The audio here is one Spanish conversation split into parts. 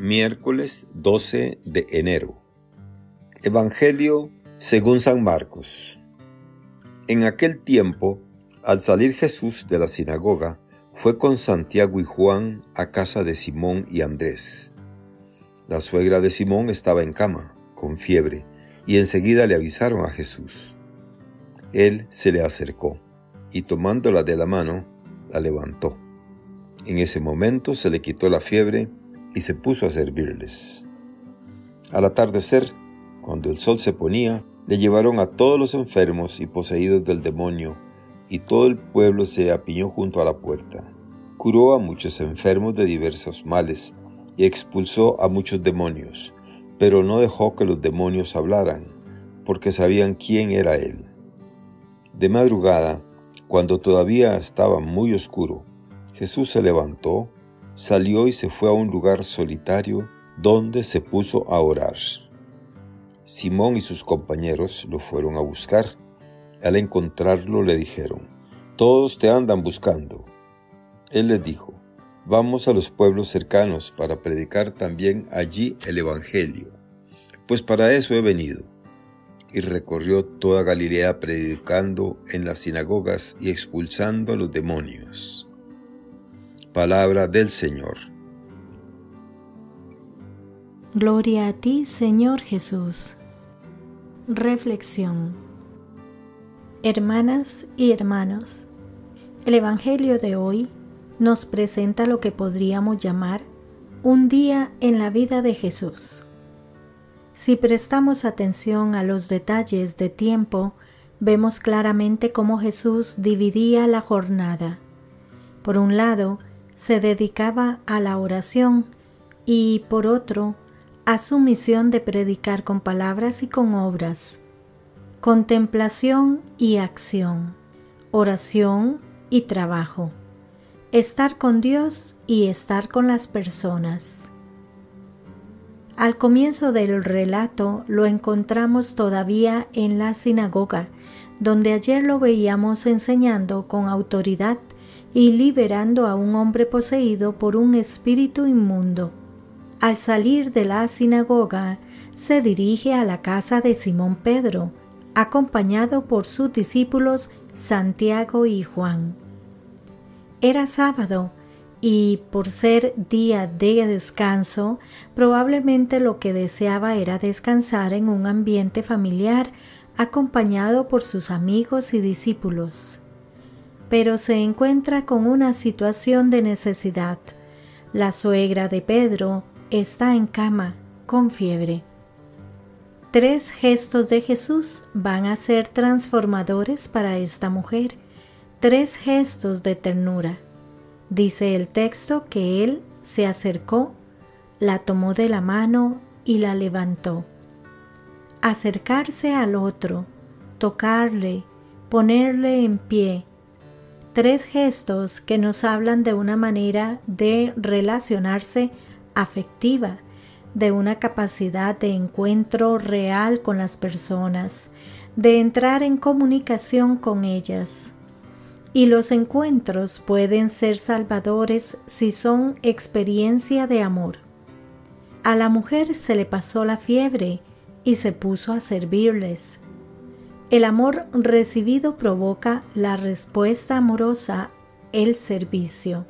Miércoles 12 de enero. Evangelio según San Marcos. En aquel tiempo, al salir Jesús de la sinagoga, fue con Santiago y Juan a casa de Simón y Andrés. La suegra de Simón estaba en cama, con fiebre, y enseguida le avisaron a Jesús. Él se le acercó y tomándola de la mano, la levantó. En ese momento se le quitó la fiebre y se puso a servirles. Al atardecer, cuando el sol se ponía, le llevaron a todos los enfermos y poseídos del demonio, y todo el pueblo se apiñó junto a la puerta. Curó a muchos enfermos de diversos males y expulsó a muchos demonios, pero no dejó que los demonios hablaran, porque sabían quién era él. De madrugada, cuando todavía estaba muy oscuro, Jesús se levantó, salió y se fue a un lugar solitario donde se puso a orar. Simón y sus compañeros lo fueron a buscar. Al encontrarlo le dijeron, Todos te andan buscando. Él les dijo, Vamos a los pueblos cercanos para predicar también allí el Evangelio, pues para eso he venido. Y recorrió toda Galilea predicando en las sinagogas y expulsando a los demonios. Palabra del Señor. Gloria a ti, Señor Jesús. Reflexión. Hermanas y hermanos, el Evangelio de hoy nos presenta lo que podríamos llamar un día en la vida de Jesús. Si prestamos atención a los detalles de tiempo, vemos claramente cómo Jesús dividía la jornada. Por un lado, se dedicaba a la oración y por otro a su misión de predicar con palabras y con obras, contemplación y acción, oración y trabajo, estar con Dios y estar con las personas. Al comienzo del relato lo encontramos todavía en la sinagoga, donde ayer lo veíamos enseñando con autoridad y liberando a un hombre poseído por un espíritu inmundo. Al salir de la sinagoga, se dirige a la casa de Simón Pedro, acompañado por sus discípulos Santiago y Juan. Era sábado y por ser día de descanso, probablemente lo que deseaba era descansar en un ambiente familiar acompañado por sus amigos y discípulos pero se encuentra con una situación de necesidad. La suegra de Pedro está en cama, con fiebre. Tres gestos de Jesús van a ser transformadores para esta mujer, tres gestos de ternura. Dice el texto que él se acercó, la tomó de la mano y la levantó. Acercarse al otro, tocarle, ponerle en pie, tres gestos que nos hablan de una manera de relacionarse afectiva, de una capacidad de encuentro real con las personas, de entrar en comunicación con ellas. Y los encuentros pueden ser salvadores si son experiencia de amor. A la mujer se le pasó la fiebre y se puso a servirles. El amor recibido provoca la respuesta amorosa, el servicio.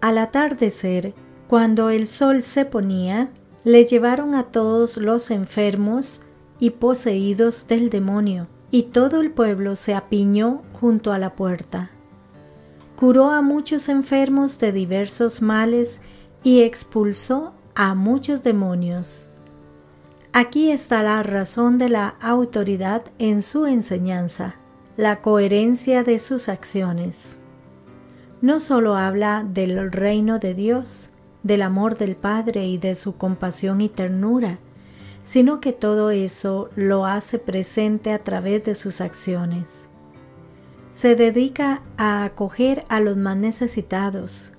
Al atardecer, cuando el sol se ponía, le llevaron a todos los enfermos y poseídos del demonio, y todo el pueblo se apiñó junto a la puerta. Curó a muchos enfermos de diversos males y expulsó a muchos demonios. Aquí está la razón de la autoridad en su enseñanza, la coherencia de sus acciones. No solo habla del reino de Dios, del amor del Padre y de su compasión y ternura, sino que todo eso lo hace presente a través de sus acciones. Se dedica a acoger a los más necesitados,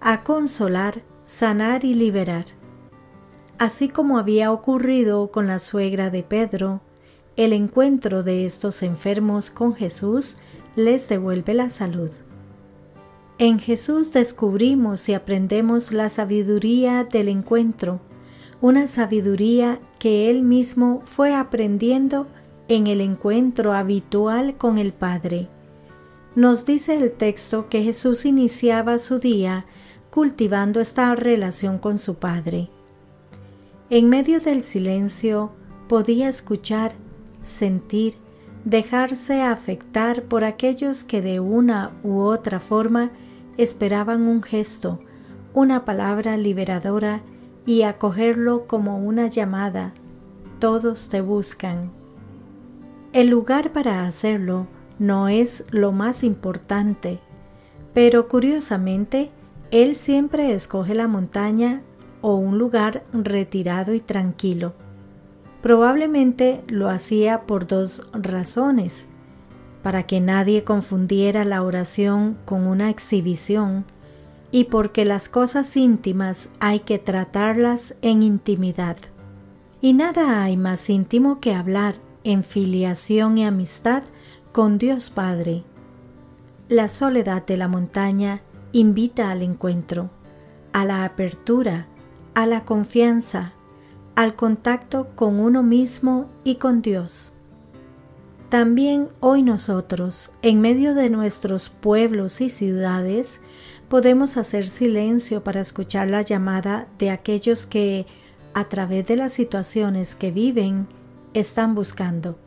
a consolar, sanar y liberar. Así como había ocurrido con la suegra de Pedro, el encuentro de estos enfermos con Jesús les devuelve la salud. En Jesús descubrimos y aprendemos la sabiduría del encuentro, una sabiduría que Él mismo fue aprendiendo en el encuentro habitual con el Padre. Nos dice el texto que Jesús iniciaba su día cultivando esta relación con su Padre. En medio del silencio podía escuchar, sentir, dejarse afectar por aquellos que de una u otra forma esperaban un gesto, una palabra liberadora y acogerlo como una llamada. Todos te buscan. El lugar para hacerlo no es lo más importante, pero curiosamente, Él siempre escoge la montaña o un lugar retirado y tranquilo. Probablemente lo hacía por dos razones para que nadie confundiera la oración con una exhibición y porque las cosas íntimas hay que tratarlas en intimidad. Y nada hay más íntimo que hablar en filiación y amistad con Dios Padre. La soledad de la montaña invita al encuentro, a la apertura, a la confianza, al contacto con uno mismo y con Dios. También hoy nosotros, en medio de nuestros pueblos y ciudades, podemos hacer silencio para escuchar la llamada de aquellos que, a través de las situaciones que viven, están buscando.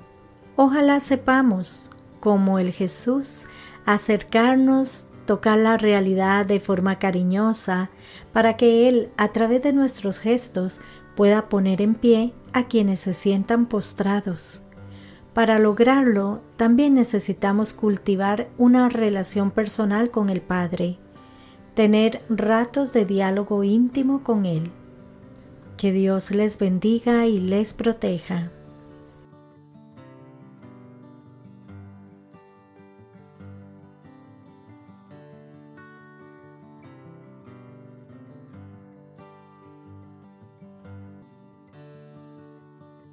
Ojalá sepamos, como el Jesús, acercarnos, tocar la realidad de forma cariñosa, para que Él, a través de nuestros gestos, pueda poner en pie a quienes se sientan postrados para lograrlo, también necesitamos cultivar una relación personal con el Padre, tener ratos de diálogo íntimo con Él. Que Dios les bendiga y les proteja.